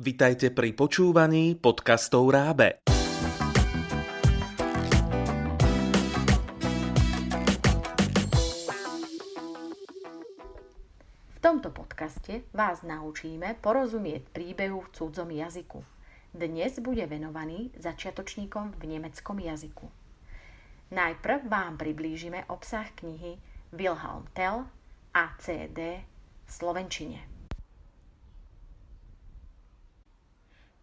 Vitajte pri počúvaní podcastov Rábe. V tomto podcaste vás naučíme porozumieť príbehu v cudzom jazyku. Dnes bude venovaný začiatočníkom v nemeckom jazyku. Najprv vám priblížime obsah knihy Wilhelm Tell ACD v Slovenčine.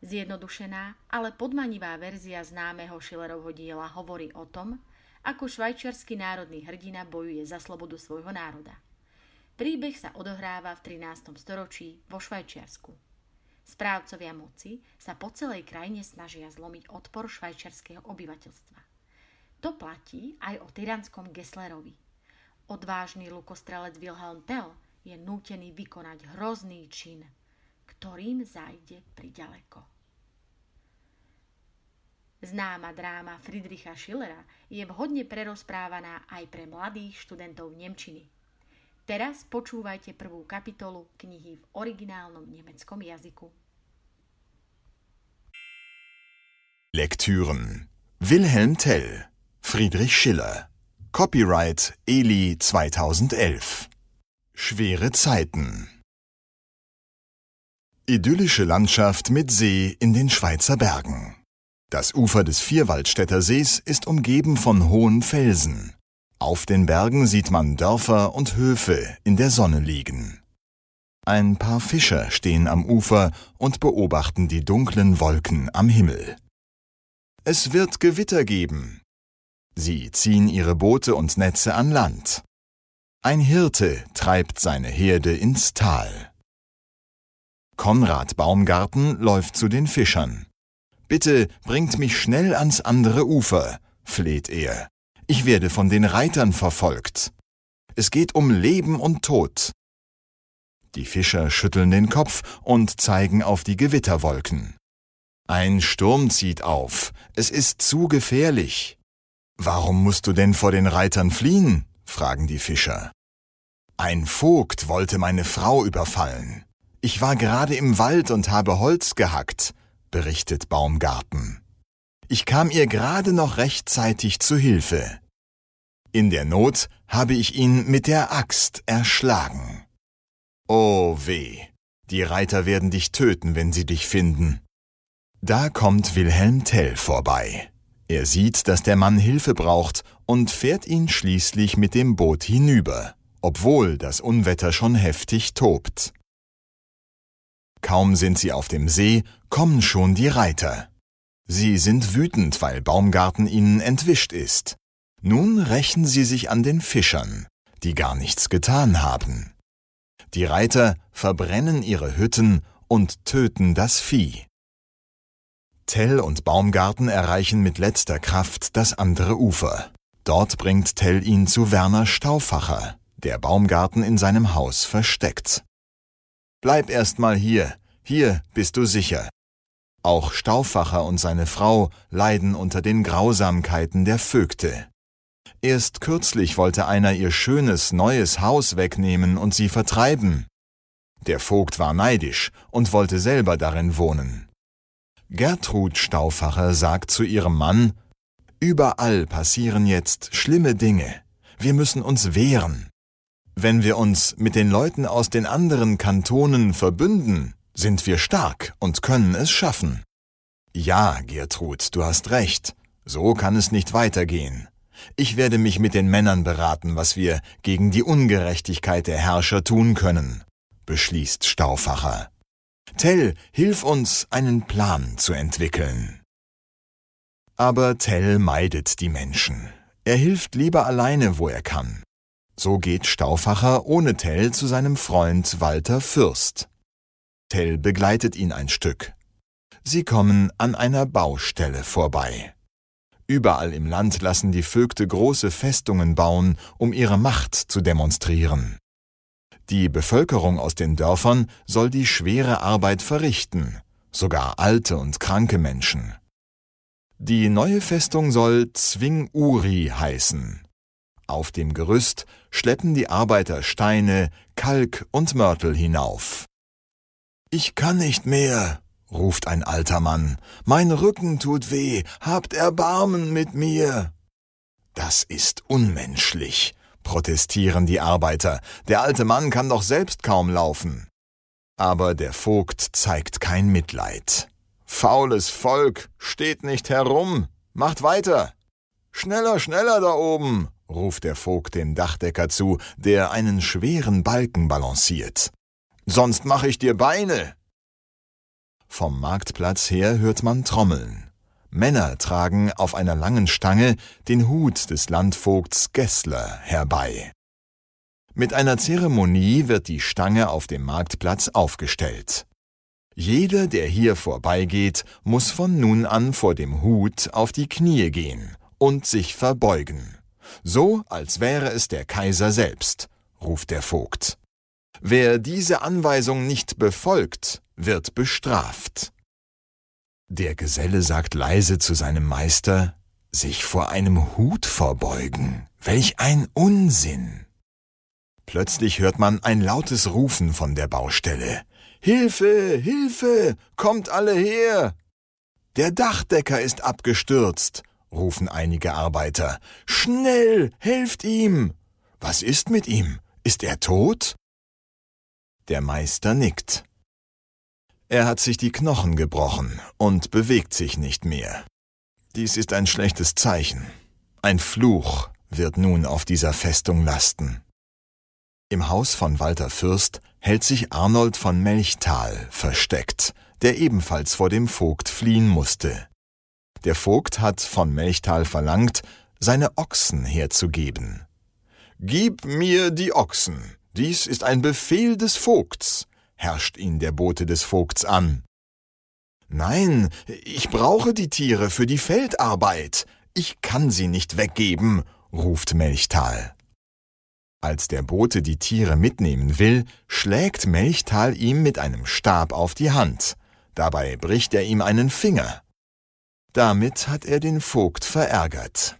Zjednodušená, ale podmanivá verzia známeho Schillerovho diela hovorí o tom, ako švajčiarsky národný hrdina bojuje za slobodu svojho národa. Príbeh sa odohráva v 13. storočí vo Švajčiarsku. Správcovia moci sa po celej krajine snažia zlomiť odpor švajčiarského obyvateľstva. To platí aj o tyranskom Gesslerovi. Odvážny lukostrelec Wilhelm Tell je nútený vykonať hrozný čin, ktorým zajde priďaleko. Známa dráma Friedricha Schillera je vhodne prerozprávaná aj pre mladých študentov Nemčiny. Teraz počúvajte prvú kapitolu knihy v originálnom nemeckom jazyku. Lektüren Wilhelm Tell Friedrich Schiller Copyright Eli 2011 Schwere Zeiten Idyllische Landschaft mit See in den Schweizer Bergen. Das Ufer des Vierwaldstätter Sees ist umgeben von hohen Felsen. Auf den Bergen sieht man Dörfer und Höfe in der Sonne liegen. Ein paar Fischer stehen am Ufer und beobachten die dunklen Wolken am Himmel. Es wird Gewitter geben. Sie ziehen ihre Boote und Netze an Land. Ein Hirte treibt seine Herde ins Tal. Konrad Baumgarten läuft zu den Fischern. Bitte bringt mich schnell ans andere Ufer, fleht er. Ich werde von den Reitern verfolgt. Es geht um Leben und Tod. Die Fischer schütteln den Kopf und zeigen auf die Gewitterwolken. Ein Sturm zieht auf. Es ist zu gefährlich. Warum musst du denn vor den Reitern fliehen? fragen die Fischer. Ein Vogt wollte meine Frau überfallen. Ich war gerade im Wald und habe Holz gehackt berichtet Baumgarten. Ich kam ihr gerade noch rechtzeitig zu Hilfe. In der Not habe ich ihn mit der Axt erschlagen. Oh weh, die Reiter werden dich töten, wenn sie dich finden. Da kommt Wilhelm Tell vorbei. Er sieht, dass der Mann Hilfe braucht und fährt ihn schließlich mit dem Boot hinüber, obwohl das Unwetter schon heftig tobt. Kaum sind sie auf dem See, kommen schon die Reiter. Sie sind wütend, weil Baumgarten ihnen entwischt ist. Nun rächen sie sich an den Fischern, die gar nichts getan haben. Die Reiter verbrennen ihre Hütten und töten das Vieh. Tell und Baumgarten erreichen mit letzter Kraft das andere Ufer. Dort bringt Tell ihn zu Werner Stauffacher, der Baumgarten in seinem Haus versteckt. Bleib erst mal hier, hier bist du sicher. Auch Stauffacher und seine Frau leiden unter den Grausamkeiten der Vögte. Erst kürzlich wollte einer ihr schönes neues Haus wegnehmen und sie vertreiben. Der Vogt war neidisch und wollte selber darin wohnen. Gertrud Stauffacher sagt zu ihrem Mann, Überall passieren jetzt schlimme Dinge. Wir müssen uns wehren. Wenn wir uns mit den Leuten aus den anderen Kantonen verbünden, sind wir stark und können es schaffen. Ja, Gertrud, du hast recht. So kann es nicht weitergehen. Ich werde mich mit den Männern beraten, was wir gegen die Ungerechtigkeit der Herrscher tun können, beschließt Stauffacher. Tell, hilf uns, einen Plan zu entwickeln. Aber Tell meidet die Menschen. Er hilft lieber alleine, wo er kann. So geht Stauffacher ohne Tell zu seinem Freund Walter Fürst. Tell begleitet ihn ein Stück. Sie kommen an einer Baustelle vorbei. Überall im Land lassen die Vögte große Festungen bauen, um ihre Macht zu demonstrieren. Die Bevölkerung aus den Dörfern soll die schwere Arbeit verrichten, sogar alte und kranke Menschen. Die neue Festung soll Zwing-Uri heißen. Auf dem Gerüst schleppen die Arbeiter Steine, Kalk und Mörtel hinauf. Ich kann nicht mehr, ruft ein alter Mann, mein Rücken tut weh, habt Erbarmen mit mir. Das ist unmenschlich, protestieren die Arbeiter, der alte Mann kann doch selbst kaum laufen. Aber der Vogt zeigt kein Mitleid. Faules Volk, steht nicht herum, macht weiter. Schneller, schneller da oben, ruft der Vogt dem Dachdecker zu, der einen schweren Balken balanciert. Sonst mach ich dir Beine. Vom Marktplatz her hört man Trommeln. Männer tragen auf einer langen Stange den Hut des Landvogts Gessler herbei. Mit einer Zeremonie wird die Stange auf dem Marktplatz aufgestellt. Jeder, der hier vorbeigeht, muss von nun an vor dem Hut auf die Knie gehen und sich verbeugen. So, als wäre es der Kaiser selbst, ruft der Vogt. Wer diese Anweisung nicht befolgt, wird bestraft. Der Geselle sagt leise zu seinem Meister, sich vor einem Hut verbeugen. Welch ein Unsinn! Plötzlich hört man ein lautes Rufen von der Baustelle. Hilfe, Hilfe, kommt alle her! Der Dachdecker ist abgestürzt, rufen einige Arbeiter. Schnell, helft ihm! Was ist mit ihm? Ist er tot? Der Meister nickt. Er hat sich die Knochen gebrochen und bewegt sich nicht mehr. Dies ist ein schlechtes Zeichen. Ein Fluch wird nun auf dieser Festung lasten. Im Haus von Walter Fürst hält sich Arnold von Melchtal versteckt, der ebenfalls vor dem Vogt fliehen musste. Der Vogt hat von Melchtal verlangt, seine Ochsen herzugeben. Gib mir die Ochsen, dies ist ein Befehl des Vogts, herrscht ihn der Bote des Vogts an. Nein, ich brauche die Tiere für die Feldarbeit. Ich kann sie nicht weggeben, ruft Melchtal. Als der Bote die Tiere mitnehmen will, schlägt Melchtal ihm mit einem Stab auf die Hand. Dabei bricht er ihm einen Finger. Damit hat er den Vogt verärgert.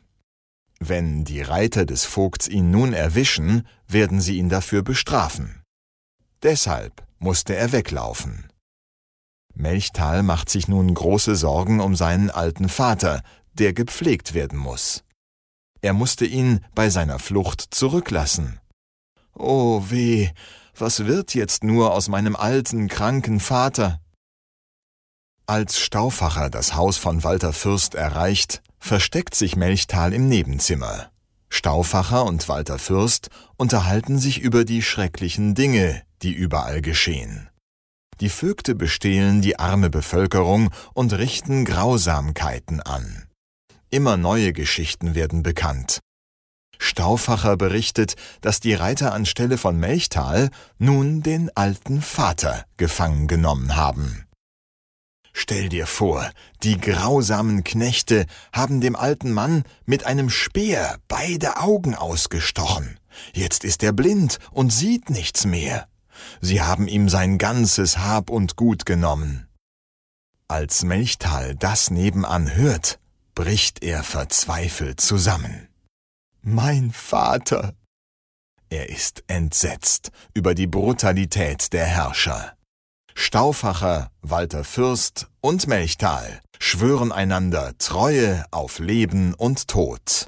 Wenn die Reiter des Vogts ihn nun erwischen, werden sie ihn dafür bestrafen. Deshalb musste er weglaufen. Melchtal macht sich nun große Sorgen um seinen alten Vater, der gepflegt werden muss. Er musste ihn bei seiner Flucht zurücklassen. Oh weh, was wird jetzt nur aus meinem alten, kranken Vater? Als Stauffacher das Haus von Walter Fürst erreicht, versteckt sich Melchtal im Nebenzimmer. Stauffacher und Walter Fürst unterhalten sich über die schrecklichen Dinge, die überall geschehen. Die Vögte bestehlen die arme Bevölkerung und richten Grausamkeiten an. Immer neue Geschichten werden bekannt. Stauffacher berichtet, dass die Reiter anstelle von Melchtal nun den alten Vater gefangen genommen haben. Stell dir vor, die grausamen Knechte haben dem alten Mann mit einem Speer beide Augen ausgestochen. Jetzt ist er blind und sieht nichts mehr. Sie haben ihm sein ganzes Hab und Gut genommen. Als Melchtal das nebenan hört, bricht er verzweifelt zusammen. Mein Vater! Er ist entsetzt über die Brutalität der Herrscher. Stauffacher, Walter Fürst und Melchtal schwören einander Treue auf Leben und Tod.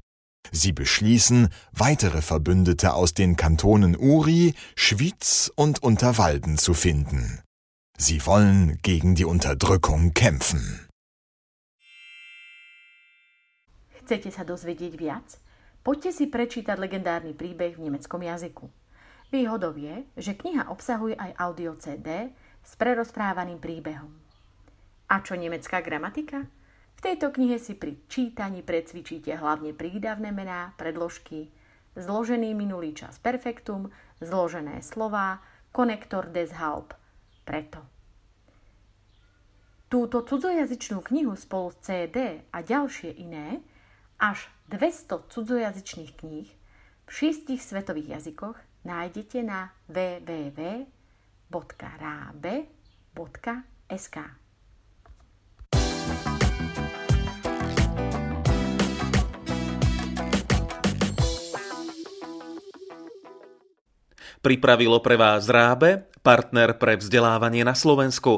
Sie beschließen, weitere Verbündete aus den Kantonen Uri, Schwyz und Unterwalden zu finden. Sie wollen gegen die Unterdrückung kämpfen. Chcete sa dozvedieť viac? Poďte si prečítať legendárny príbeh v nemeckom jazyku. Výhodou je, že kniha obsahuje aj audio CD, s prerozprávaným príbehom. A čo nemecká gramatika? V tejto knihe si pri čítaní precvičíte hlavne prídavné mená, predložky, zložený minulý čas perfektum, zložené slová, konektor des Haupt. Preto. Túto cudzojazyčnú knihu spolu s CD a ďalšie iné, až 200 cudzojazyčných kníh v šiestich svetových jazykoch nájdete na www www.rabe.sk Pripravilo pre vás Rábe, partner pre vzdelávanie na Slovensku.